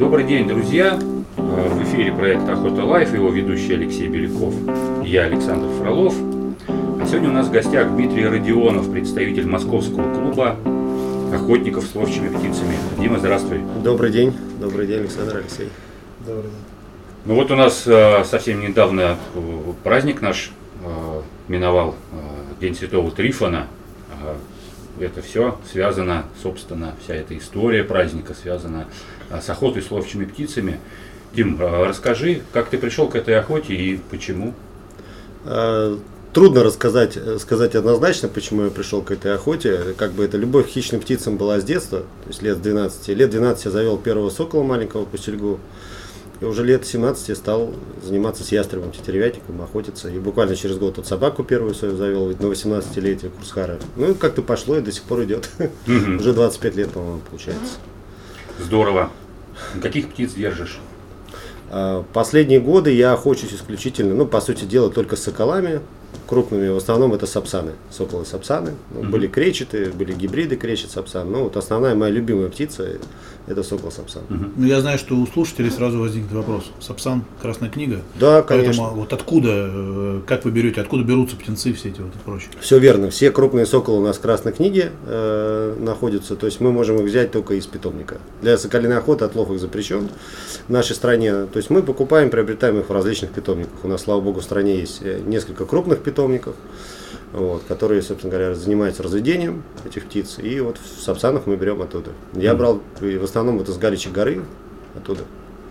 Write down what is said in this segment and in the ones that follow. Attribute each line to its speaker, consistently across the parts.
Speaker 1: Добрый день, друзья! Э, В эфире проект Охота Life, его ведущий Алексей Беляков, я Александр Фролов. А сегодня у нас в гостях Дмитрий Родионов, представитель московского клуба охотников с ловчими птицами. Дима, здравствуй.
Speaker 2: Добрый день, добрый день, Александр Алексей.
Speaker 3: Добрый день.
Speaker 1: Ну вот у нас э, совсем недавно э, праздник наш миновал, День Святого Трифона. Это все связано, собственно, вся эта история праздника связана с охотой с ловчими птицами. Дим, э, расскажи, как ты пришел к этой охоте и почему?
Speaker 2: А, Трудно рассказать, э, сказать однозначно, почему я пришел к этой охоте. Как бы это любовь к хищным птицам была с детства, то есть лет с 12. Лет 12 я завел первого сокола маленького пустельгу. И уже лет 17 я стал заниматься с ястребом, тетеревятником, охотиться. И буквально через год вот собаку первую свою завел на 18-летие Курсхара. Ну и как-то пошло и до сих пор идет. Уже 25 лет, по-моему, получается.
Speaker 1: Здорово. Каких птиц держишь?
Speaker 2: А, Последние годы я охочусь исключительно, ну, по сути дела, только с соколами крупными. В основном это сапсаны, соколы сапсаны. Ну. Были кречеты, были гибриды кречет сапсан. Но вот основная моя любимая птица это сокол сапсан.
Speaker 1: Мгм.
Speaker 3: Ну, я знаю, что у слушателей сразу возникнет вопрос. Сапсан, Красная книга.
Speaker 2: Да,
Speaker 3: Поэтому
Speaker 2: конечно.
Speaker 3: вот откуда, э, как вы берете, откуда берутся птенцы все эти вот и прочее?
Speaker 2: Все верно. Все крупные соколы у нас в Красной книге э, находятся. То есть мы можем их взять только из питомника. Для соколиной охоты отлов их запрещен в нашей стране. То есть мы покупаем, приобретаем их в различных питомниках. У нас, слава богу, в стране есть э, несколько крупных питомников, вот, которые, собственно говоря, занимаются разведением этих птиц. И вот в Сапсанах мы берем оттуда. Я брал и в основном вот из Галичьей горы оттуда.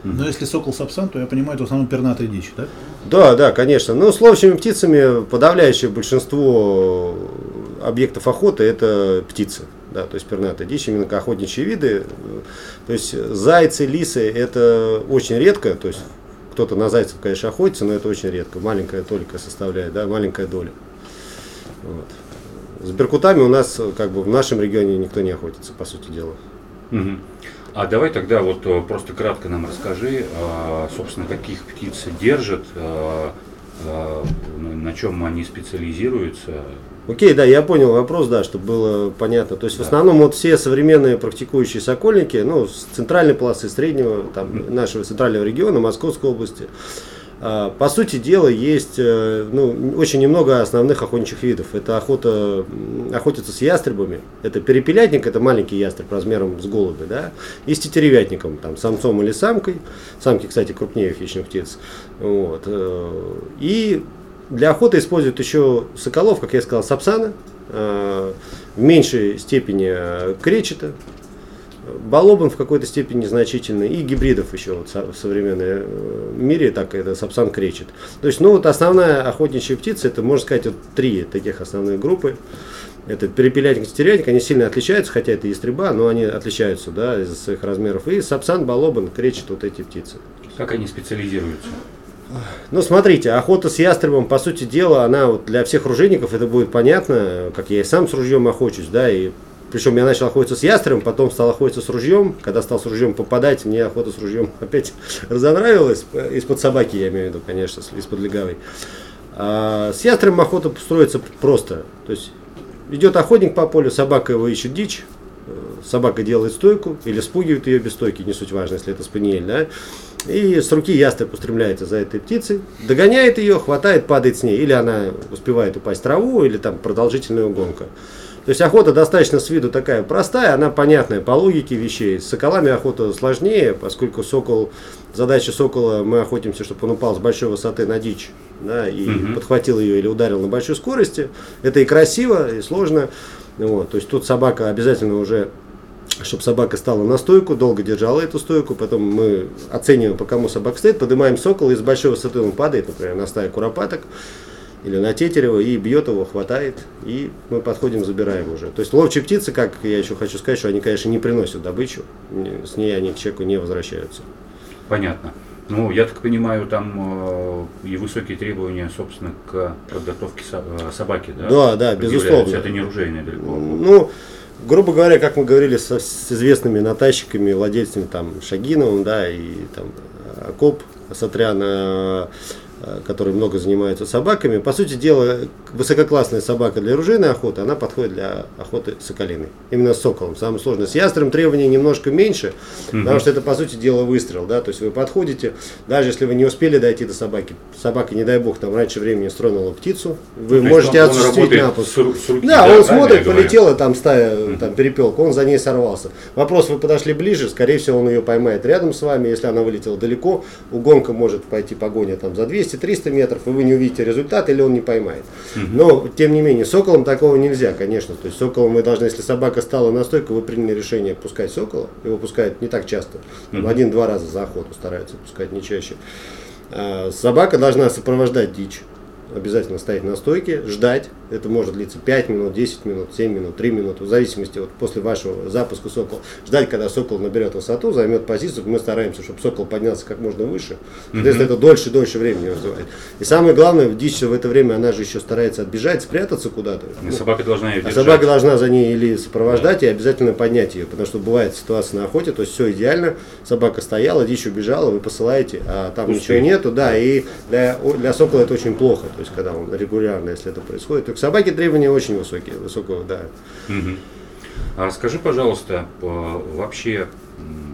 Speaker 3: Но если сокол сапсан, то я понимаю, это в основном пернатая дичь, да?
Speaker 2: Да, да, конечно. Но с ловчими птицами подавляющее большинство объектов охоты это птицы. Да, то есть пернатая дичь, именно охотничьи виды. То есть зайцы, лисы это очень редко. То есть кто-то на зайцев, конечно, охотится, но это очень редко. Маленькая толика составляет, да, маленькая доля. Вот. С беркутами у нас, как бы в нашем регионе никто не охотится, по сути дела.
Speaker 1: Мгм. А давай тогда вот э, просто кратко нам расскажи, а, собственно, каких птиц держат, а, на- чем они специализируются.
Speaker 2: Окей, да, я понял вопрос, да, чтобы было понятно. То есть в
Speaker 1: Да.
Speaker 2: основном вот все современные практикующие сокольники, ну, с центральной полосы, среднего, там, нашего центрального региона, Московской области, по сути дела, есть э, ну, очень немного основных охотничьих видов. Это охота, м, охотиться с ястребами, это перепелятник, это маленький ястреб размером с голубя, да, и с тетеревятником, там, самцом или самкой. Самки, кстати, крупнее хищных птиц. Вот. э, И для охоты используют еще соколов, как я сказал, сапсана, э, в меньшей степени кречета, балобан в какой-то степени незначительный, и гибридов еще вот в современном э, мире, так это сапсан кречет. То есть, ну вот основная охотничья птица, это можно сказать вот три таких основных группы. Это перепелятник и стереятник, они сильно отличаются, хотя это ястреба, но они отличаются, да, из-за своих размеров. И сапсан, балобан, кречет вот эти птицы.
Speaker 1: Как они специализируются?
Speaker 2: Ну, смотрите, охота с ястребом, по сути дела, она вот для всех ружейников это будет понятно, как я и сам с ружьем охочусь, да, и причем я начал охотиться с ястребом, потом стал охотиться с ружьем, когда стал с ружьем попадать, мне охота с ружьем опять разонравилась, из-под собаки я имею в виду, конечно, из-под легавой. А с ястребом охота строится просто, то есть идет охотник по полю, собака его ищет дичь, собака делает стойку или спугивает ее без стойки, не суть важно, если это спаниель, да, и с руки ястреб устремляется за этой птицей, догоняет ее, хватает, падает с ней, или она успевает упасть в траву, или там продолжительная угонка. То есть охота достаточно с виду такая простая, она понятная по логике вещей. С соколами охота сложнее, поскольку сокол, задача сокола, мы охотимся, чтобы он упал с большой высоты на дичь, да, и
Speaker 1: Мгм.
Speaker 2: подхватил ее или ударил на большой скорости. Это и красиво, и сложно. Вот, то есть тут собака обязательно уже чтобы собака стала на стойку, долго держала эту стойку, потом мы оцениваем, по кому собака стоит, поднимаем сокола, и с большой высоты он падает, например, на стаю куропаток или на тетерева, и бьет его, хватает, и мы подходим, забираем уже. То есть ловчие птицы, как я еще хочу сказать, что они, конечно, не приносят добычу, с ней они к человеку не возвращаются.
Speaker 1: Понятно. Ну, я так понимаю, там э, и высокие требования, собственно, к подготовке э, собаки, да?
Speaker 2: Да, да, безусловно.
Speaker 1: Это не ружейное далеко.
Speaker 2: Ну, грубо говоря, как мы говорили со, с известными натащиками, владельцами там Шагиновым, да, и там Акоп Сатрян, э, э, которые много занимаются собаками. По сути дела, высококлассная собака для ружейной охоты, она подходит для охоты соколиной. Именно с соколом. Самое сложное. С ястребом требования немножко меньше, угу. потому что это, по сути дела, выстрел. Да? То есть вы подходите, даже если вы не успели дойти до собаки, собака, не дай бог, там раньше времени стронула птицу, вы ну, можете он, осуществить напуск. С, с руки, да, да, он смотрит, полетела там стая, там перепелка, он за ней сорвался. Вопрос, вы подошли ближе, скорее всего, он ее поймает рядом с вами, если она вылетела далеко, угонка может пойти погоня там за 200-300 метров, и вы не увидите результат, или он не поймает. Но, тем не менее, соколом такого нельзя, конечно. То есть соколом вы должны, если собака стала на стойку, вы приняли решение пускать сокола, его пускают не так часто, один-два раза за охоту стараются пускать, не чаще. А, собака должна сопровождать дичь обязательно стоять на стойке, ждать. Это может длиться 5 минут, 10 минут, 7 минут, 3 минуты, в зависимости вот после вашего запуска сокола. Ждать, когда сокол наберет высоту, займет позицию. Мы стараемся, чтобы сокол поднялся как можно выше. Соответственно, mm-hmm. это дольше и дольше времени вызывает. И самое главное, дичь в это время, она же еще старается отбежать, спрятаться куда-то.
Speaker 1: И собака должна ее
Speaker 2: держать. А собака должна за ней или сопровождать, да. и обязательно поднять ее. Потому что бывает ситуация на охоте, то есть все идеально, собака стояла, дичь убежала, вы посылаете, а там Пустые. ничего нету. Да, и для, для сокола это очень плохо. То есть, когда он регулярно, если это происходит. К собаке требования очень высокие, высокого, да.
Speaker 1: Угу. А скажи, пожалуйста, вообще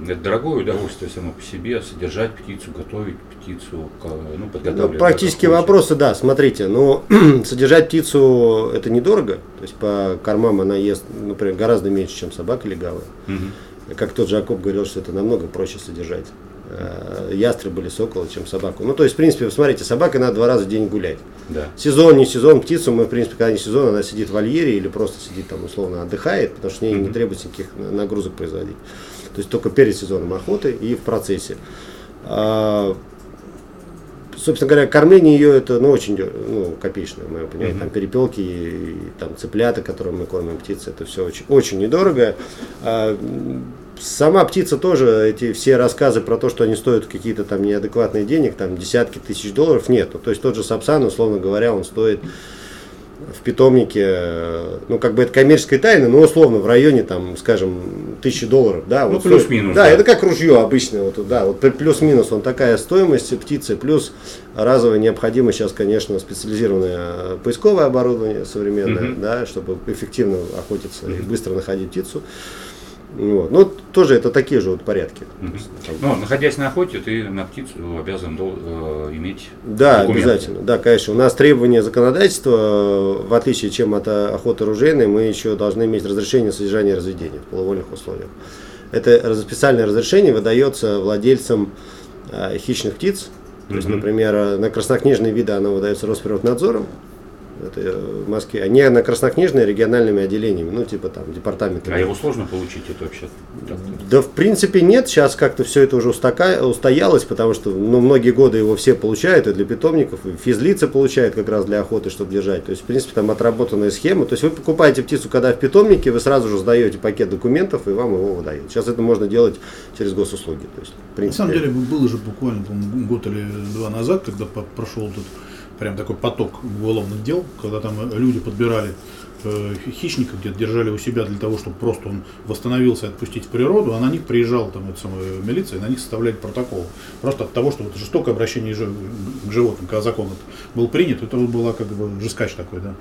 Speaker 1: это дорогое удовольствие само по себе содержать птицу, готовить птицу, ну, подготавливать.
Speaker 2: Ну, практически вопросы, да, смотрите, но содержать птицу это недорого, то есть по кормам она ест, например, гораздо меньше, чем собака легавая. Угу. Как тот Жакоб говорил, что это намного проще содержать э, ястреб или сокола, чем собаку. Ну, то есть, в принципе, смотрите, собака надо два раза в день гулять.
Speaker 1: Да.
Speaker 2: Сезон, не сезон, птицу мы, в принципе, когда не сезон, она сидит в вольере или просто сидит там, условно, отдыхает, потому что ей mm-hmm. не требуется никаких нагрузок производить. То есть, только перед сезоном охоты и в процессе. А, собственно говоря, кормление ее это ну, очень ну, копеечное, мое понимание. Mm-hmm. Там перепелки, и, там цыплята, которые мы кормим, птицы, это все очень, очень недорого. А, сама птица тоже, эти все рассказы про то, что они стоят какие-то там неадекватные денег, там десятки тысяч долларов, нету. То есть тот же Сапсан, условно говоря, он стоит в питомнике, ну, как бы это коммерческая тайна, но условно в районе, там, скажем, тысячи долларов, да.
Speaker 1: Ну, вот плюс-минус.
Speaker 2: Да, да, это как ружье обычное, вот, да, вот плюс-минус, он такая стоимость птицы, плюс разовая необходимость сейчас, конечно, специализированное поисковое оборудование современное, угу. да, чтобы эффективно охотиться угу. и быстро находить птицу. Вот. Ну, тоже это такие же вот порядки.
Speaker 1: Угу. Ну, находясь на охоте, ты на птицу обязан э, иметь
Speaker 2: Да, документы. обязательно. Да, конечно. У нас требования законодательства, в отличие чем от охоты ружейной, мы еще должны иметь разрешение содержания и разведения в полувольных условиях. Это специальное разрешение выдается владельцам э, хищных птиц. То есть, например, на краснокнижные виды оно выдается Росприроднадзором, это э, в Москве, они на краснокнижные региональными отделениями, ну типа там департаментами.
Speaker 1: А его сложно получить это вообще?
Speaker 2: Да в принципе нет, сейчас как-то все это уже устака, устоялось, потому что ну, многие годы его все получают, и для питомников, и физлицы получают как раз для охоты, чтобы держать. То есть в принципе там отработанная схема. То есть вы покупаете птицу, когда в питомнике, вы сразу же сдаете пакет документов, и вам его выдают. Сейчас это можно делать через госуслуги. То есть,
Speaker 3: в принципе, На самом деле было же буквально год или два назад, когда прошел тут прям такой поток уголовных дел, когда там люди подбирали э, хищника где-то держали у себя для того, чтобы просто он восстановился и отпустить в природу, а на них приезжала там эта самая милиция, и на них составляли протокол. Просто от того, что вот жестокое обращение к животным, когда закон был принят, это была как бы жескач такой, да.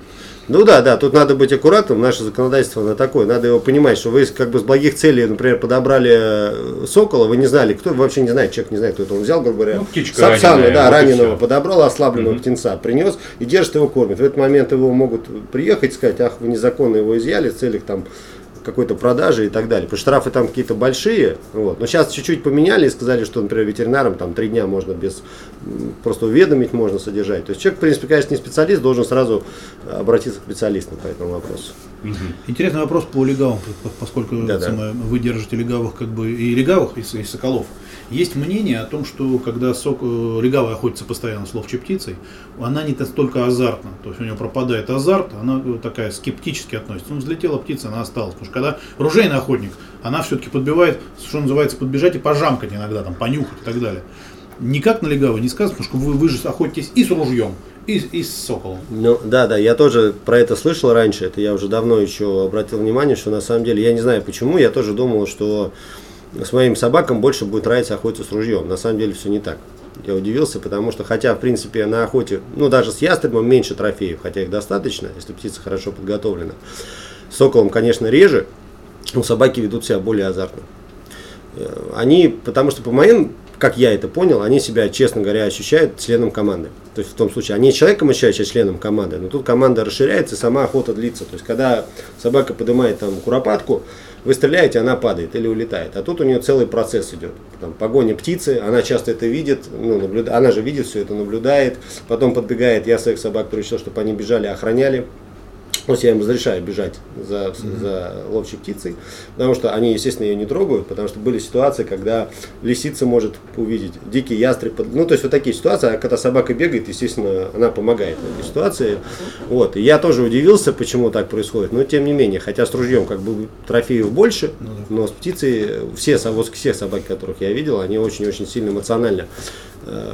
Speaker 2: Ну да, да, тут надо быть аккуратным, наше законодательство на такое, надо его понимать, что вы как бы с благих целей, например, подобрали э, сокола, вы не знали, кто, вообще не знает, человек не знает, кто это, он взял, грубо говоря, ну,
Speaker 1: птичка Сапсана,
Speaker 2: раненая, да, раненого все. подобрал, ослабленного угу. птенца принес и держит его, кормит. В этот момент его могут приехать и сказать, ах, вы незаконно его изъяли в целях там какой-то продажи и так далее. Потому что штрафы там какие-то большие. Вот. Но сейчас чуть-чуть поменяли и сказали, что, например, ветеринарам там три дня можно без просто уведомить можно содержать. То есть человек, в принципе, конечно, не специалист, должен сразу обратиться к специалистам по этому вопросу.
Speaker 3: Интересный вопрос по легавам, поскольку да, да. вы держите легавых как бы и легавых, и, и соколов. Есть мнение о том, что когда сок, э, легавая охотится постоянно с ловчей птицей, она не настолько азартна. То есть у нее пропадает азарт, она такая скептически относится. Ну, взлетела птица, она осталась. Потому что когда ружейный охотник, она все-таки подбивает, что называется, подбежать и пожамкать иногда, там, понюхать и так далее. Никак на легавой не сказано, потому что вы, вы же охотитесь и с ружьем, и, и с соколом.
Speaker 2: Ну да, да, я тоже про это слышал раньше. Это я уже давно еще обратил внимание, что на самом деле, я не знаю почему, я тоже думал, что с моим собакам больше будет нравиться охотиться с ружьем. На самом деле все не так. Я удивился, потому что, хотя, в принципе, на охоте, ну, даже с ястребом меньше трофеев, хотя их достаточно, если птица хорошо подготовлена. Соколом, конечно, реже, но собаки ведут себя более азартно. Э, они, потому что по моим, как я это понял, они себя, честно говоря, ощущают членом команды. То есть в том случае, они человеком ощущают членом команды, но тут команда расширяется, сама охота длится. То есть когда собака поднимает там куропатку, вы стреляете, она падает или улетает. А тут у нее целый процесс идет. Там, погоня птицы, она часто это видит, ну, наблюда... она же видит все это, наблюдает, потом подбегает, я своих собак поручил, чтобы они бежали, охраняли то есть я им разрешаю бежать за, mm-hmm. за ловчей птицей, потому что они, естественно, ее не трогают, потому что были ситуации, когда лисица может увидеть дикий ястреб. Ну, то есть вот такие ситуации, а когда собака бегает, естественно, она помогает в этой ситуации. Вот. И я тоже удивился, почему так происходит, но тем не менее, хотя с ружьем как бы трофеев больше, ну, но с птицей все, все собаки, которых я видел, они очень-очень сильно эмоционально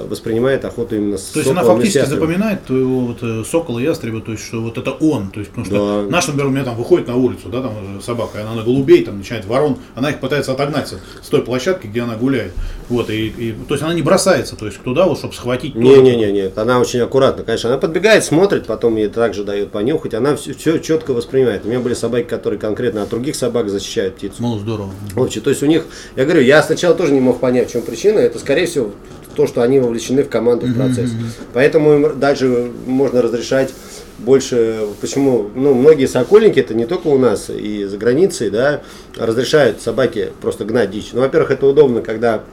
Speaker 2: воспринимает охоту именно с
Speaker 3: То есть она фактически запоминает твоего вот э, сокола, ястреба, то есть что вот это он, то есть потому что да. наш, например, у меня там выходит на улицу, да, там собака, и она на голубей там начинает ворон, она их пытается отогнать с той площадки, где она гуляет, вот и, и то есть она не бросается, то есть туда вот, чтобы схватить.
Speaker 2: Не, не, не, не, она очень аккуратно, конечно, она подбегает, смотрит, потом ей также дает понюхать, она все, все четко воспринимает. У меня были собаки, которые конкретно от других собак защищают птицу.
Speaker 3: Ну здорово.
Speaker 2: Вообще, то есть у них, я говорю, я сначала тоже не мог понять, в чем причина, это скорее всего то, что они вовлечены в командный процесс. Mm-hmm. Поэтому им дальше можно разрешать больше, почему, ну, многие сокольники, это не только у нас, и за границей, да, разрешают собаке просто гнать дичь. Ну, во-первых, это удобно, когда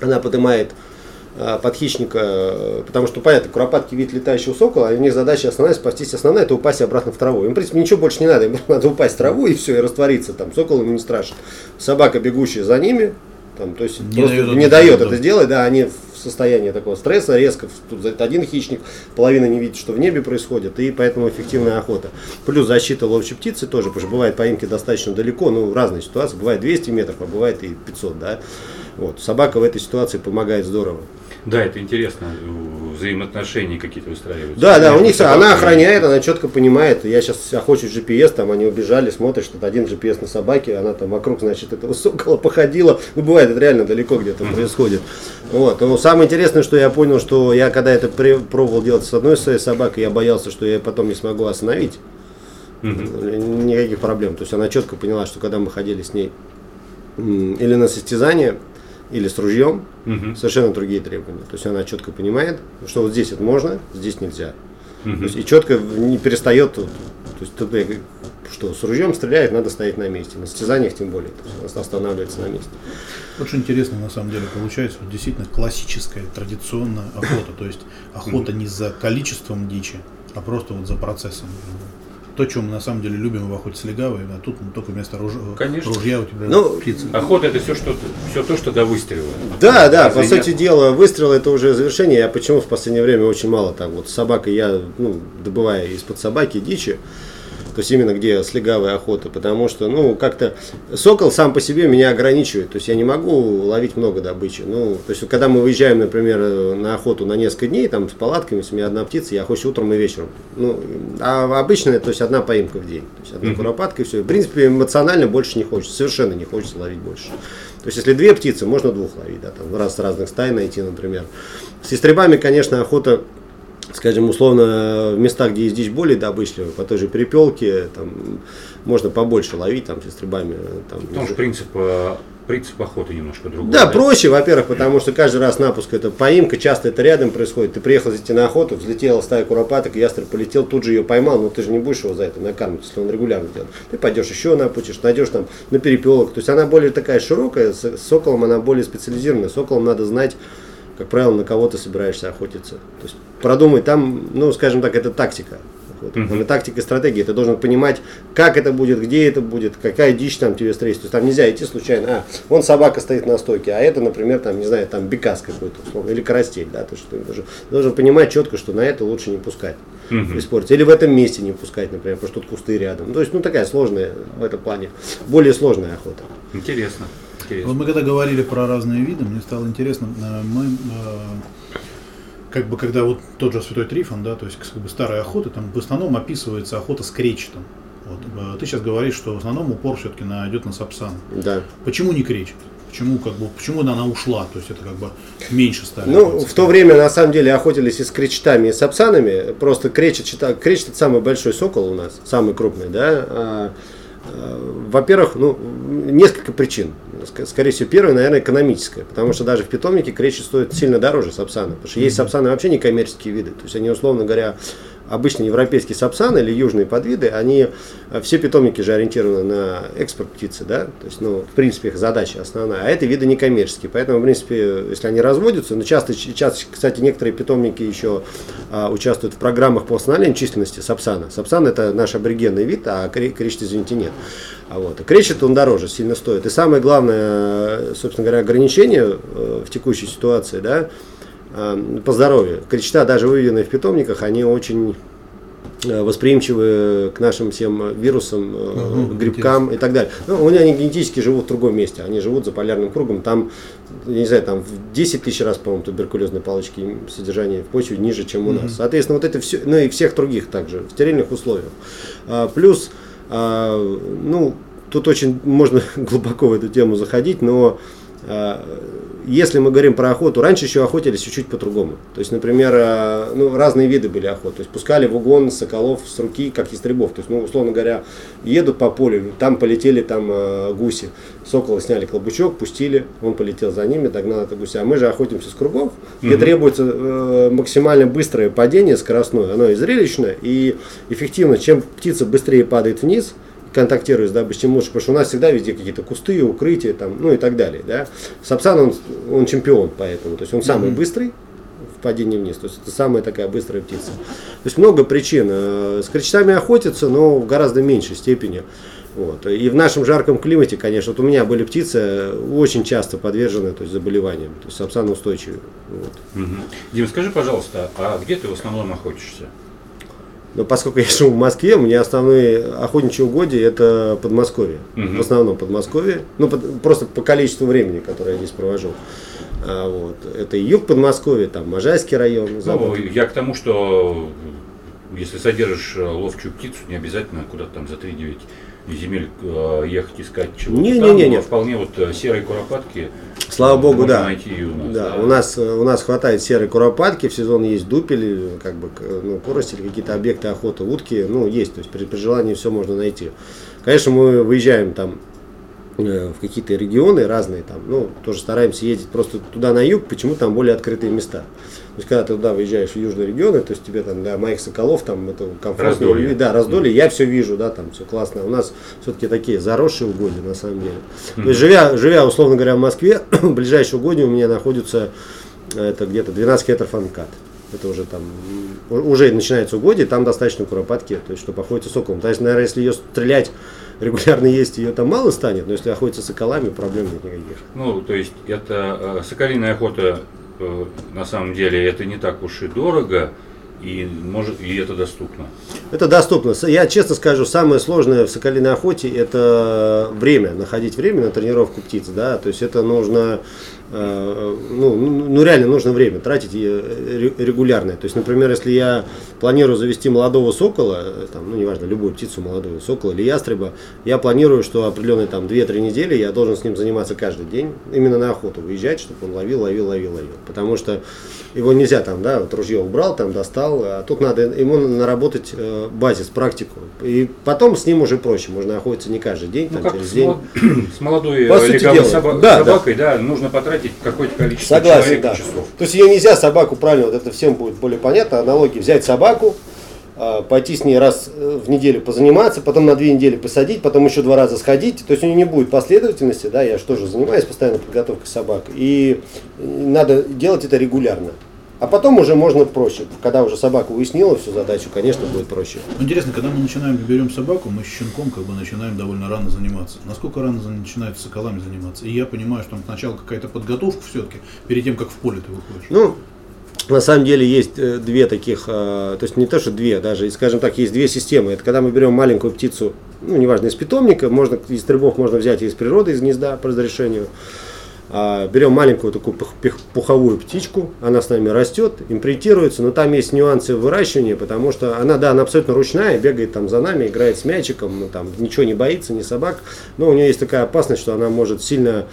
Speaker 2: она поднимает а, под хищника, потому что, понятно, куропатки вид летающего сокола, и у них задача основная, спастись основная, это упасть обратно в траву. Им, в принципе, ничего больше не надо, им надо упасть в траву и все, и раствориться там. Сокол ему не страшен. Собака, бегущая за ними, там, то есть не просто дает не дает это сделать, да, они в состоянии такого стресса, резко, тут один хищник, половина не видит, что в небе происходит, и поэтому эффективная охота. Плюс защита ловчей птицы тоже, потому что бывает поимки достаточно далеко, ну, разные ситуации, бывает 200 метров, а бывает и 500, да. Вот, собака в этой ситуации помогает здорово.
Speaker 1: Да, это интересно, взаимоотношения какие-то выстраиваются.
Speaker 2: Да, да, у них она охраняет, она четко понимает. Я сейчас охочусь GPS, там они убежали, смотришь, что один GPS на собаке, она там вокруг, значит, этого сокола походила. Ну, бывает, это реально далеко где-то происходит. Вот. Но самое интересное, что я понял, что я когда это пробовал делать с одной своей собакой, я боялся, что я потом не смогу остановить. Mm-hmm. Никаких проблем. То есть она четко поняла, что когда мы ходили с ней или на состязание, или с ружьем, угу. совершенно другие требования. То есть она четко понимает, что вот здесь это можно, здесь нельзя. Угу. То есть, и четко не перестает, то есть тут, что с ружьем стреляет, надо стоять на месте. На состязаниях тем более, то есть останавливается на месте.
Speaker 3: Очень интересно на самом деле получается вот действительно классическая традиционная охота. То есть охота не за количеством дичи, а просто вот за процессом то, чем мы на самом деле любим в охоте с легавой, а тут только вместо руж...
Speaker 1: Конечно.
Speaker 3: ружья у тебя
Speaker 1: ну, птица. Охота это все, что, все то, что до выстрела.
Speaker 2: Да, да, по сути дела, выстрел это уже завершение. Я почему в последнее время очень мало там вот собака, я ну, добываю из-под собаки дичи, то есть именно где слегавая охота, потому что, ну, как-то сокол сам по себе меня ограничивает, то есть я не могу ловить много добычи. Ну, то есть когда мы выезжаем, например, на охоту на несколько дней, там с палатками, если у меня одна птица, я хочу утром и вечером. Ну, а обычно, то есть одна поимка в день, то есть одна mm-hmm. куропатка и все. В принципе, эмоционально больше не хочется, совершенно не хочется ловить больше. То есть, если две птицы, можно двух ловить, да, там раз с разных стай найти, например. С истребами, конечно, охота скажем, условно, в местах, где есть дичь более добычливая, по той же перепелке, там, можно побольше ловить, там, с истребами. Там,
Speaker 1: Потому что принцип, э, принцип охоты немножко другой.
Speaker 2: Да, да, проще, во-первых, потому что каждый раз напуск это поимка, часто это рядом происходит. Ты приехал идти на охоту, взлетела стая куропаток, ястреб полетел, тут же ее поймал, но ты же не будешь его за это накармливать, если он регулярно делает. Ты пойдешь еще напутишь, найдешь там на перепелок. То есть она более такая широкая, с соколом она более специализированная. Соколом надо знать, как правило, на кого ты собираешься охотиться. То есть продумать там, ну, скажем так, это тактика. Вот. Uh-huh. Там тактика и стратегия. Ты должен понимать, как это будет, где это будет, какая дичь там тебе встретит. То есть там нельзя идти случайно. А, вон собака стоит на стойке, а это, например, там, не знаю, там бекас какой-то, условно, или карастель, да, то, что ты должен, должен понимать четко, что на это лучше не пускать. Uh-huh. Испортить. Или в этом месте не пускать, например, потому что тут кусты рядом. То есть, ну, такая сложная в этом плане, более сложная охота.
Speaker 1: Интересно.
Speaker 3: Интересно. Вот мы когда говорили про разные виды, мне стало интересно, э, мы э, как бы когда вот тот же Святой Трифон, да, то есть как бы старая охота, там в основном описывается охота с кречетом. Вот. Э, ты сейчас говоришь, что в основном упор все-таки идет на сапсан.
Speaker 2: Да.
Speaker 3: Почему не кречет? Почему, как бы, почему она ушла? То есть это как бы меньше стали.
Speaker 2: Ну, в то время на самом деле охотились и с кречетами, и с апсанами. Просто кречет, кречет это самый большой сокол у нас, самый крупный, да. А, во-первых, ну, несколько причин. Скорее всего, первая, наверное, экономическая. Потому что даже в питомнике кречет стоит сильно дороже сапсана. Потому что есть сапсаны вообще не коммерческие виды. То есть они, условно говоря, обычные европейские сапсаны или южные подвиды, они, э, все питомники же ориентированы на экспорт птицы, да, то есть, ну, в принципе, их задача основная, а это виды некоммерческие, поэтому, в принципе, если они разводятся, ну, часто, часто кстати, некоторые питомники еще а, участвуют в программах по восстановлению численности сапсана. Сапсан это наш аборигенный вид, а кречет, извините, нет. А вот. Кречет он дороже, сильно стоит. И самое главное, собственно говоря, ограничение э, в текущей ситуации, да, по здоровью. Кречета, даже выведенные в питомниках, они очень э, восприимчивы к нашим всем вирусам, угу, грибкам и так далее. Ну, у них они генетически живут в другом месте, они живут за полярным кругом, там, я не знаю, там в 10 тысяч раз, по-моему, туберкулезной палочки содержание в почве ниже, чем у угу. нас. Соответственно, вот это все, ну и всех других также, в стерильных условиях. А, плюс, а, ну, тут очень можно глубоко в эту тему заходить, но если мы говорим про охоту, раньше еще охотились чуть-чуть по-другому. То есть, например, э, ну, разные виды были охот. То есть пускали в угон соколов с руки, как истребов. То есть, ну, условно говоря, едут по полю, там полетели там э, гуси. Сокола сняли клобучок, пустили, он полетел за ними, догнал это гуся. А мы же охотимся с кругов, где угу. требуется э, максимально быстрое падение скоростное. Оно и зрелищно, и эффективно. Чем птица быстрее падает вниз, контактирует с добычей лучше, потому что у нас всегда везде какие-то кусты, укрытия, там, ну и так далее. Да? Сапсан, он, он чемпион поэтому, то есть он самый mm-hmm. быстрый в падении вниз, то есть это самая такая быстрая птица. То есть много причин. Э, с кричтами охотятся, но в гораздо меньшей степени. Вот. И в нашем жарком климате, конечно, вот у меня были птицы очень часто подвержены то есть, заболеваниям, то есть сапсан устойчивый. Вот.
Speaker 1: Угу. Дим, скажи, пожалуйста, а где ты в основном охотишься?
Speaker 2: Но поскольку я живу в Москве, у меня основные охотничьи угодья это Подмосковье. Угу. В основном Подмосковье. Ну, под, просто по количеству времени, которое я здесь провожу. А, вот. Это юг Подмосковья, там Можайский район.
Speaker 1: Ну, я к тому, что если содержишь э, ловчую птицу, не обязательно куда-то там за 3-9 земель э, ехать искать чего-то.
Speaker 2: Не, не, не, не.
Speaker 1: Вполне вот э, серые куропатки.
Speaker 2: Слава богу, да. Найти у нас, да. да. У нас у нас хватает серой куропатки, в сезон есть дупели, как бы ну, корости какие-то объекты охоты, утки, ну есть, то есть при, при желании все можно найти. Конечно, мы выезжаем там в какие-то регионы разные там, ну, тоже стараемся ездить просто туда на юг, почему там более открытые места. То есть, когда ты туда выезжаешь в южные регионы, то есть тебе там для моих соколов там это комфортно. Раздолье. Да, раздолье, mm-hmm. я все вижу, да, там все классно. У нас все-таки такие заросшие угодья на самом деле. Mm-hmm. То есть, живя, живя, условно говоря, в Москве, ближайшие угодья у меня находятся это где-то 12 километров анкат. Это уже там, уже начинается угодье, там достаточно куропатки, то есть, чтобы охотиться соколом. То есть, наверное, если ее стрелять регулярно есть, ее там мало станет, но если охотиться соколами, проблем нет никаких.
Speaker 1: Ну, то есть, это э, соколиная охота Э, на самом деле это не так уж и дорого, и, может, и это доступно.
Speaker 2: Это доступно. Я честно скажу, самое сложное в соколиной охоте это время, находить время на тренировку птиц. Да? То есть это нужно Э, ну, ну, ну реально нужно время тратить э, регулярное. То есть, например, если я планирую завести молодого сокола, э, там, ну неважно, любую птицу, молодого сокола или ястреба, я планирую, что определенные там 2-3 недели я должен с ним заниматься каждый день, именно на охоту выезжать, чтобы он ловил, ловил, ловил, ловил. Потому что его нельзя там, да, вот ружье убрал, там достал, а тут надо ему наработать э, базис, практику. И потом с ним уже проще, можно охотиться не каждый день, ну, там, через день.
Speaker 1: С молодой легавой собак, да, собакой, да. да, нужно потратить какое-то количество
Speaker 2: Согласен, да. часов. То есть ее нельзя собаку, правильно, вот это всем будет более понятно, аналогии, взять собаку, а, пойти с ней раз э, в неделю позаниматься, потом на две недели посадить, потом еще два раза сходить. То есть у нее не будет последовательности, да, я же тоже занимаюсь постоянно подготовкой собак. И надо делать это регулярно. А потом уже можно проще. Когда уже собака уяснила всю задачу, конечно, будет проще.
Speaker 3: Интересно, когда мы начинаем, берем собаку, мы с щенком как бы начинаем довольно рано заниматься. Насколько рано начинают с соколами заниматься? И я понимаю, что сначала какая-то подготовка все-таки, перед тем, как в поле ты выходишь.
Speaker 2: Ну, на самом деле есть э, две таких, э, то есть не то, что две, даже, скажем так, есть две системы. Это когда мы берем маленькую птицу, ну, неважно, из питомника, можно, из требов можно взять и из природы, из гнезда по разрешению. А, берем маленькую такую пуховую птичку, она с нами растет, импринтируется, но там есть нюансы выращивания, потому что она, да, она абсолютно ручная, бегает там за нами, играет с мячиком, ну, там ничего не боится, ни собак, но у нее есть такая опасность, что она может сильно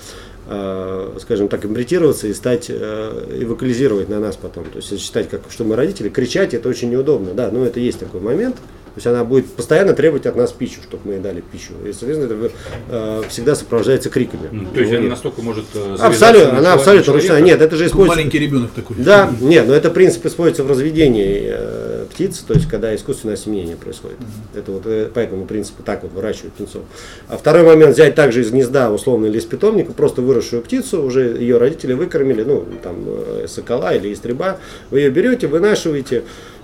Speaker 2: э, скажем так, импретироваться и стать, э, и вокализировать на нас потом. То есть считать, как, что мы родители, кричать это очень неудобно. Да, но это есть такой момент. То есть она будет постоянно требовать от нас пищу, чтобы мы ей дали пищу. И, соответственно, это э, всегда сопровождается криками.
Speaker 1: Mm, то есть она настолько может
Speaker 2: э, Абсолютно, она абсолютно ручная. Нет, это же используется...
Speaker 3: Маленький ребенок такой.
Speaker 2: Да, нет, но это принцип используется в разведении э, птиц, то есть когда искусственное осеменение происходит. Mm-hmm. Это вот э, по этому принципу так вот выращивают птенцов. А второй момент, взять также из гнезда, условно, или из питомника, просто выросшую птицу, уже ее родители выкормили, ну, там, э, сокола или истреба, вы ее берете, вынашиваете,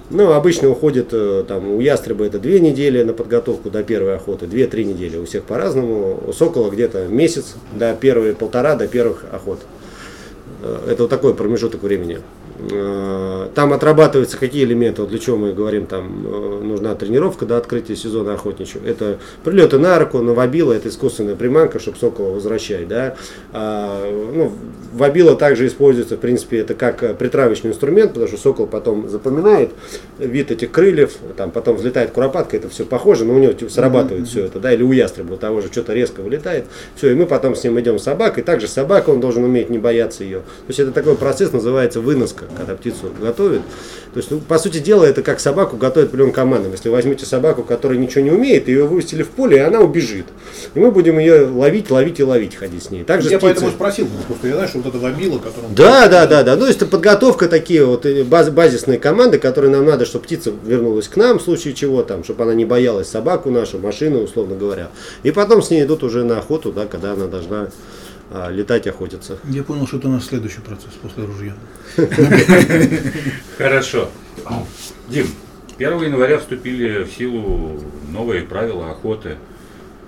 Speaker 2: ну, обычно уходит э, там, у ястреба это две недели на подготовку до первой охоты, две-три недели, у всех по-разному. У сокола где-то месяц до первой, полтора до первых охот. Э, это вот такой промежуток времени. Э, там отрабатываются какие элементы, вот для чего мы говорим, там э, нужна тренировка до открытия сезона охотничьего. Это прилеты на руку, на вобила, это искусственная приманка, чтобы сокола возвращать. Да? А, ну, вобила также используется, в принципе, это как притравочный инструмент, потому что сокол потом запоминает вид этих крыльев, там потом взлетает куропатка, это все похоже, но у него срабатывает mm-hmm. все это, да, или у ястреба того же что-то резко вылетает. Все, и мы потом с ним идем с собакой, также собака, он должен уметь не бояться ее. То есть это такой процесс называется выноска когда птицу готовят. То есть, ну, по сути дела, это как собаку готовят плен командам. Если возьмете собаку, которая ничего не умеет, ее выпустили в поле, и она убежит. И мы будем ее ловить, ловить и ловить, ходить с ней. Также
Speaker 3: я поэтому спросил, потому что я знаю, что вот это вобило, которым...
Speaker 2: Да, да, да, да. Ну, это подготовка такие вот э, баз, базисные команды, которые нам надо, чтобы птица вернулась к нам, в случае чего там, чтобы она не боялась собаку нашу, машину, условно говоря. И потом с ней идут уже на охоту, да, когда она должна а, летать, охотиться.
Speaker 3: Я понял, что это у нас следующий процесс после ружья.
Speaker 1: Хорошо. Дим, 1 января вступили в силу новые правила охоты.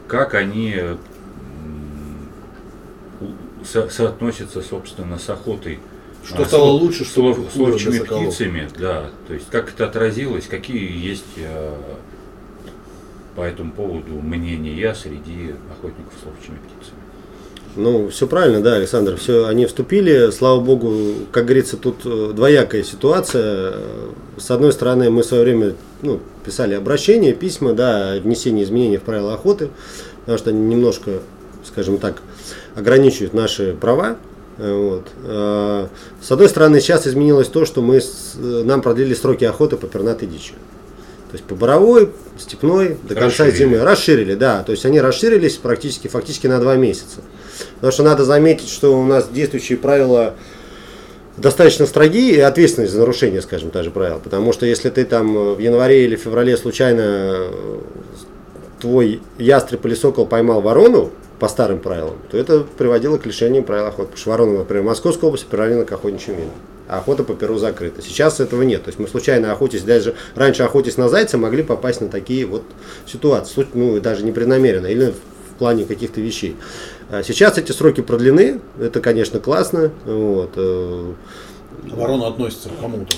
Speaker 1: Как они со соотносятся, собственно, с охотой?
Speaker 3: Что а, стало с, лучше,
Speaker 1: что с, с ловчими птицами, да. То есть как это отразилось, какие есть а, по этому поводу мнения среди охотников с ловчими птицами?
Speaker 2: Ну, все правильно, да, Александр. Все, они вступили, слава богу, как говорится, тут э, двоякая ситуация. С одной стороны, мы в свое время ну, писали обращения, письма, да, о внесении изменений в правила охоты, потому что они немножко, скажем так, ограничивают наши права. Вот. Э, с одной стороны, сейчас изменилось то, что мы, нам продлили сроки охоты по пернатой дичи. То есть по боровой, степной до конца расширили. зимы расширили, да. То есть они расширились практически, фактически на два месяца. Потому что надо заметить, что у нас действующие правила достаточно строгие и ответственность за нарушение, скажем, даже правил. Потому что если ты там в январе или феврале случайно э, твой ястреб или сокол поймал ворону по старым правилам, то это приводило к лишению правил охоты. Потому что ворона, например, в Московской области приравнена к охотничьим видам. А охота по перу закрыта. Сейчас этого нет. То есть мы случайно охотясь, даже раньше охотясь на зайца, могли попасть на такие вот ситуации. Ну, даже непреднамеренно. Или в плане каких-то вещей. А сейчас эти сроки продлены, это, конечно, классно. Вот.
Speaker 3: Э, ворона относится к кому-то.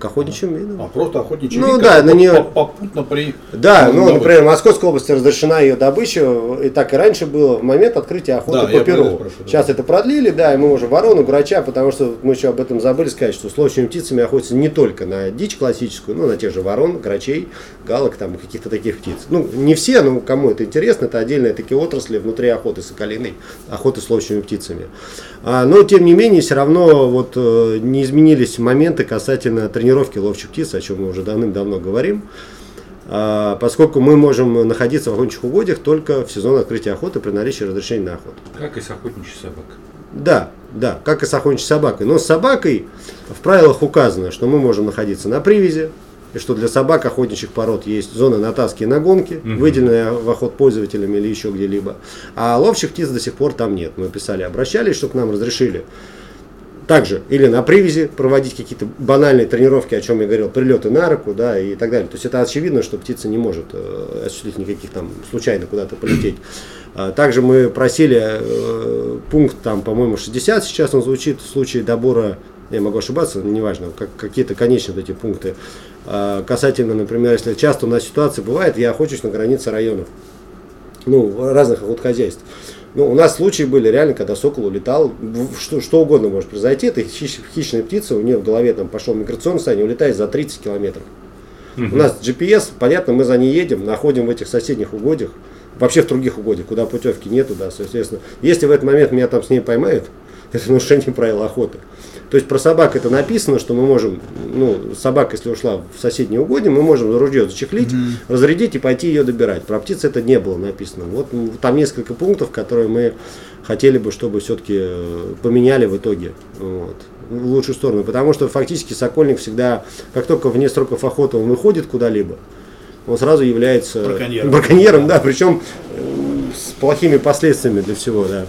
Speaker 2: К охотничьим видам.
Speaker 3: А просто охотничьим
Speaker 2: ну, да, на нее...
Speaker 3: попутно при...
Speaker 2: Да, ну, например, в Московской области разрешена ее добыча, и так и раньше было, в момент открытия охоты да, по Перу. Прошу, Сейчас да. это продлили, да, и мы можем ворону, грача, потому что мы еще об этом забыли сказать, что с ловчими птицами охотятся не только на дичь классическую, но на тех же ворон, грачей, галок, там, каких-то таких птиц. Ну, не все, но кому это интересно, это отдельные такие отрасли внутри охоты соколиной, охоты с ловчими птицами. А, но, тем не менее, все равно вот э, не изменились моменты касательно тренировки ловчих птиц, о чем мы уже давным-давно говорим. А, поскольку мы можем находиться в охотничьих угодьях только в сезон открытия охоты при наличии разрешения на охоту.
Speaker 1: Как и с охотничьей собакой.
Speaker 2: Да, да, как и с охотничьей собакой. Но с собакой в правилах указано, что мы можем находиться на привязи, и что для собак охотничьих пород есть зона натаски и нагонки, угу. выделенная в охот пользователями или еще где-либо. А ловчих птиц до сих пор там нет. Мы писали, обращались, чтобы нам разрешили также или на привязи проводить какие-то банальные тренировки, о чем я говорил, прилеты на руку, да, и так далее. То есть это очевидно, что птица не может э, осуществить никаких там случайно куда-то полететь. А также мы просили э, пункт там, по-моему, 60 сейчас он звучит в случае добора я могу ошибаться, неважно, как, какие-то конечные вот эти пункты. А, касательно, например, если часто у нас ситуация бывает, я охочусь на границе районов, ну, разных хозяйств. Ну, у нас случаи были реально, когда сокол улетал, что, что угодно может произойти, это хищ, хищная птица, у нее в голове там пошел миграционный состояние, улетает за 30 километров. Угу. У нас GPS, понятно, мы за ней едем, находим в этих соседних угодьях, вообще в других угодьях, куда путевки нету, да, соответственно. Если в этот момент меня там с ней поймают, это нарушение правил охоты. То есть про собак это написано, что мы можем, ну, собака, если ушла в соседнее угодье, мы можем ружье зачехлить, mm-hmm. разрядить и пойти ее добирать. Про птиц это не было написано. Вот там несколько пунктов, которые мы хотели бы, чтобы все-таки э, поменяли в итоге. Вот в лучшую сторону. Потому что фактически сокольник всегда, как только вне сроков охоты он выходит куда-либо, он сразу является браконьером, браконьером да, причем э, с плохими последствиями для всего, да.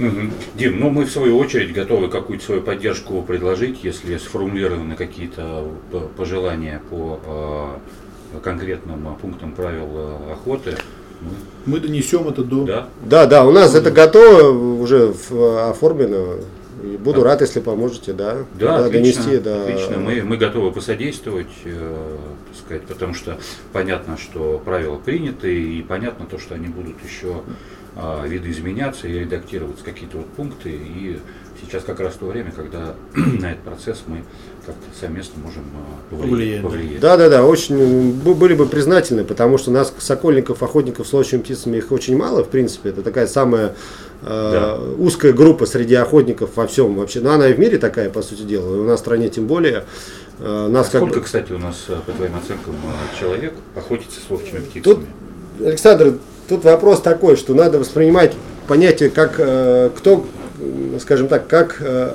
Speaker 1: Угу. Дим, ну мы в свою очередь готовы какую-то свою поддержку предложить, если сформулированы какие-то э, пожелания по э, конкретным пунктам правил э, охоты.
Speaker 3: Мы, мы донесем это до.
Speaker 2: Да, да, да у нас это готово, уже оформлено. И буду рад, если поможете, да.
Speaker 1: Да, да отлично, донести, да. отлично. Мы, мы готовы посодействовать, э, так сказать, потому что понятно, что правила приняты, и понятно то, что они будут еще видоизменяться и редактироваться какие-то вот пункты. И сейчас как раз то время, когда на этот процесс мы как-то совместно можем а, повлиять. повлиять.
Speaker 2: Да, да, да, очень были бы признательны, потому что нас, сокольников, охотников с ловчими птицами, их очень мало, в принципе. Это такая самая э, да. узкая группа среди охотников во всем вообще. Но она и в мире такая, по сути дела, и у нас в стране тем более.
Speaker 1: Э, нас а как сколько, кстати, у нас, по твоим оценкам, человек охотится с ловчими птицами? Тут,
Speaker 2: Александр, Тут вопрос такой, что надо воспринимать понятие, как э, кто, скажем так, как э,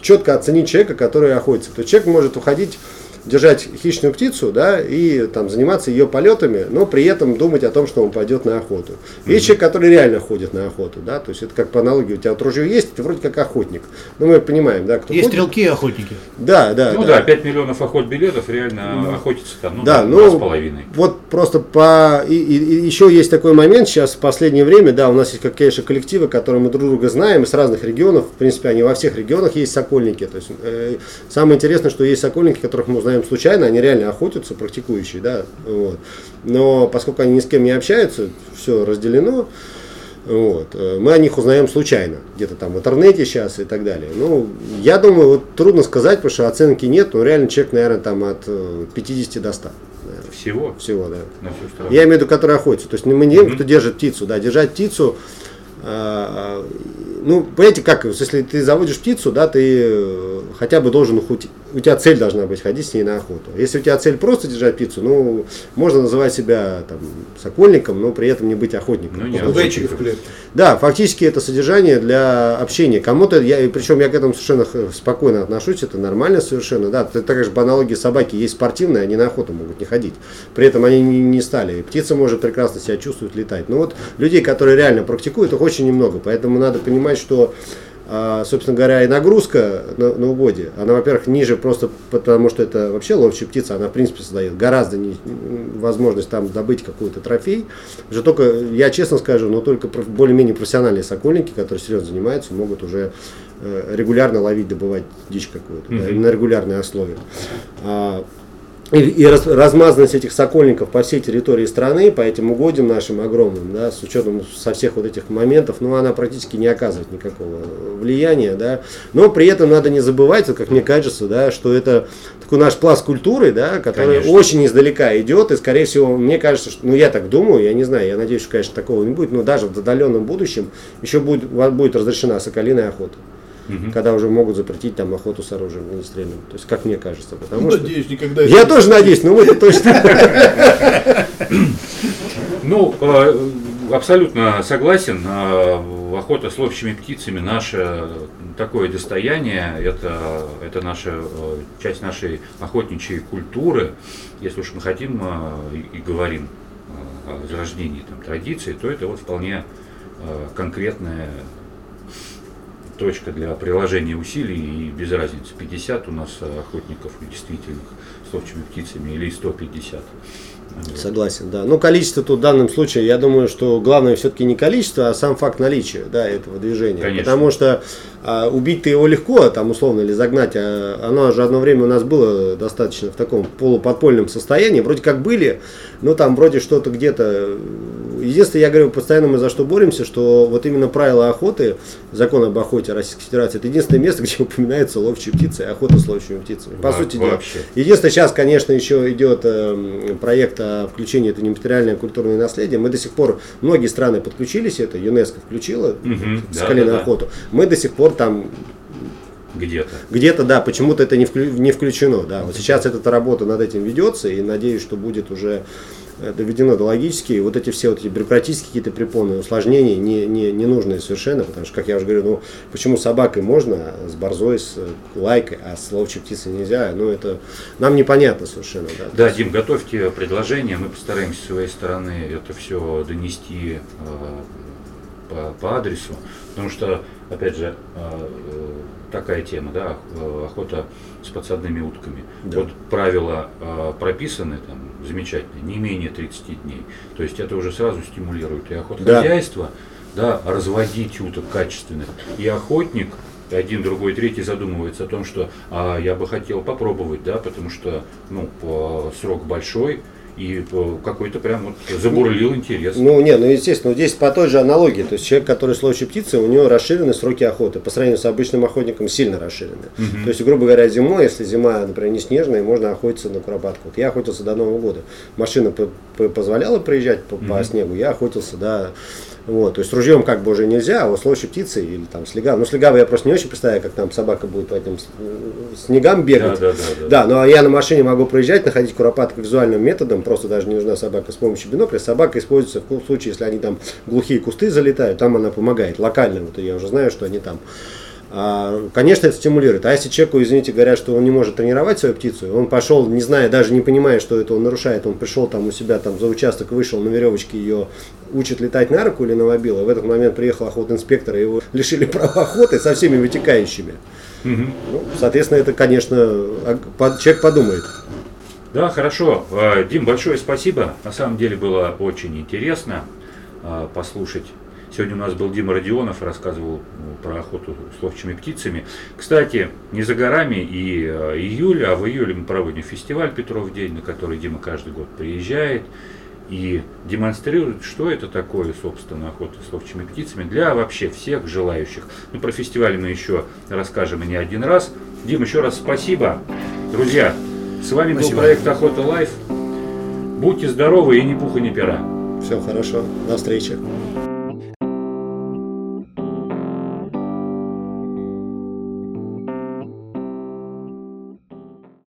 Speaker 2: четко оценить человека, который охотится. То есть человек может уходить держать хищную птицу, да, и там заниматься ее полетами, но при этом думать о том, что он пойдет на охоту. Есть mm-hmm. человек, который реально ходит на охоту, да, то есть это как по аналогии, у тебя вот ружье есть, ты вроде как охотник. Но мы понимаем, да,
Speaker 3: кто Есть ходит. стрелки и охотники.
Speaker 2: Да, да.
Speaker 1: Ну да, да 5 миллионов охот билетов реально mm-hmm. охотится там, ну,
Speaker 2: да, ну, с половиной. Вот просто по... И, и, и еще есть такой момент сейчас в последнее время, да, у нас есть, как, конечно, коллективы, которые мы друг друга знаем из разных регионов, в принципе, они во всех регионах есть сокольники, то есть э, самое интересное, что есть сокольники, которых мы узнаем узнаем случайно, они реально охотятся, практикующие, да, вот. Но поскольку они ни с кем не общаются, все разделено, вот. Мы о них узнаем случайно, где-то там в интернете сейчас и так далее. Ну, я думаю, вот трудно сказать, потому что оценки нет, но реально человек, наверное, там от 50 э, до 100.
Speaker 1: Наверное. Всего?
Speaker 2: Всего, да. Я имею в виду, которые охотятся. То есть мы не mm-hmm. кто держит птицу, да, держать птицу а, ну, понимаете, как, если ты заводишь птицу, да, ты э, хотя бы должен хоть, у тебя цель должна быть ходить с ней на охоту. Если у тебя цель просто держать птицу, ну, можно называть себя там сокольником, но при этом не быть охотником. Ну,
Speaker 3: не охотник в клетке.
Speaker 2: Да, фактически это содержание для общения. Кому-то, я, причем я к этому совершенно спокойно отношусь, это нормально совершенно, да, это так же по аналогии собаки есть спортивные, они на охоту могут не ходить. При этом они не, не стали. Птица может прекрасно себя чувствовать, летать. Но вот людей, которые реально практикуют, их очень немного, поэтому надо понимать, что а, собственно говоря, и нагрузка на, на угоде, она, во-первых, ниже просто потому, что это вообще ловчая птица, она, в принципе, создает гораздо не, возможность там добыть какой-то трофей. Уже только, я честно скажу, но только более-менее профессиональные сокольники, которые серьезно занимаются, могут уже э, регулярно ловить, добывать дичь какую-то, mm-hmm. да, на регулярной основе. А, и, и раз, размазанность этих сокольников по всей территории страны, по этим угодьям нашим огромным, да, с учетом со всех вот этих моментов, ну, она практически не оказывает никакого влияния, да, но при этом надо не забывать, как мне кажется, да, что это такой наш пласт культуры, да, который конечно. очень издалека идет, и, скорее всего, мне кажется, что, ну, я так думаю, я не знаю, я надеюсь, что, конечно, такого не будет, но даже в отдаленном будущем еще будет, будет разрешена соколиная охота угу. когда уже могут запретить там охоту с оружием огнестрельным. То есть, как мне кажется. Потому ну, что...
Speaker 3: Надеюсь, никогда
Speaker 2: Я тоже надеюсь, но мы-то точно.
Speaker 1: Ну, э, абсолютно согласен. Э, охота с ловчими птицами наше такое достояние, это, это наша э, часть нашей охотничьей культуры. Если уж мы хотим и говорим о возрождении там, традиции, то это вот вполне конкретная точка для приложения усилий, и без разницы, 50 у нас охотников действительных с ловчими птицами или 150.
Speaker 2: Согласен, да. Ну, количество тут в данном случае, я думаю, что главное все-таки не количество, а сам факт наличия да, этого движения. Конечно. Потому что а, убить-то его легко, там условно, или загнать, а, оно же одно время у нас было достаточно в таком полуподпольном состоянии. Вроде как были, но там вроде что-то где-то единственное, я говорю, постоянно мы за что боремся, что вот именно правила охоты, закон об охоте Российской Федерации, это единственное место, где упоминается ловчие птицы и охота с ловчими птицами. По
Speaker 1: Во-
Speaker 2: сути дела. Единственное, сейчас, конечно, еще идет э, проект о включении это нематериальное культурное наследие. Мы до сих пор, многие страны подключились, это ЮНЕСКО включила
Speaker 1: Мгм,
Speaker 2: скалиную
Speaker 1: да-да-да.
Speaker 2: охоту. Мы до сих пор там
Speaker 1: Где-то.
Speaker 2: где-то, да, почему-то это не, вклю- не включено. Да. Вот сейчас эта работа над этим ведется, и надеюсь, что будет уже э, доведено до логически. Вот эти все вот эти бюрократические какие-то препоны, усложнения не, не, не нужные совершенно, потому что, как я уже говорю, ну почему собакой можно, а с борзой, с э, лайкой, а с ловчей птицей нельзя, ну это нам непонятно совершенно. Да,
Speaker 1: Да, Дим, готовьте предложения, мы постараемся с своей стороны это все донести э, по, по адресу, потому что, опять же, э, э, такая тема, да, э, охота с подсадными утками.
Speaker 2: Да.
Speaker 1: Вот правила э, прописаны там замечательно, не менее 30 дней. То есть это уже сразу стимулирует и охотхозяйство, да. разводить уток качественных, и охотник, один, другой, третий задумывается о том, что а, я бы хотел попробовать, да, потому что ну, срок большой, и по- какой-то прям вот забурлил интерес.
Speaker 2: Ну, не, ну, естественно, здесь по той же аналогии, то есть человек, который с ловчей птицей, у него расширены сроки охоты, по сравнению с обычным охотником сильно расширены. То есть, грубо говоря, зимой, если зима, например, не снежная, можно охотиться на куропатку. Вот я охотился до Нового года. Машина по- по- позволяла проезжать по, по снегу, я охотился, да, вот, то есть ружьем как бы уже нельзя, а вот с ловчей птицей или там с легавой. Ну, с легавой я просто не очень представляю, как там собака будет по этим с- снегам бегать.
Speaker 1: Да, да, да, да.
Speaker 2: Да, но я на машине могу проезжать, находить куропаток визуальным методом, просто даже не нужна собака с помощью бинокля. Собака используется в случае, если они там глухие кусты залетают, там она помогает, локально, вот я уже знаю, что они там. А, конечно, это стимулирует. А если человеку, извините, говорят, что он не может тренировать свою птицу, он пошел, не зная, даже не понимая, что это он нарушает, он пришел там у себя там за участок, вышел на веревочке ее учит летать на руку или на мобилу, в этот момент приехал охотинспектор, и его лишили права охоты со всеми вытекающими.
Speaker 1: Мгм.
Speaker 2: Ну, соответственно, это, конечно, а, человек подумает.
Speaker 1: Да, хорошо. Дим, большое спасибо. На самом деле было очень интересно послушать. Сегодня у нас был Дима Родионов, рассказывал ну, про охоту с ловчими птицами. Кстати, не за горами и э, июль, а в июле мы проводим фестиваль Петров день, на который Дима каждый год приезжает и демонстрирует, что это такое, собственно, охота с ловчими птицами для вообще всех желающих. Ну, про фестиваль мы еще расскажем и не один раз. Дим, еще раз спасибо. Друзья, с вами
Speaker 3: Спасибо.
Speaker 1: был проект Охота Life. Будьте здоровы и ни пуха, ни пера.
Speaker 2: Все хорошо. До встречи.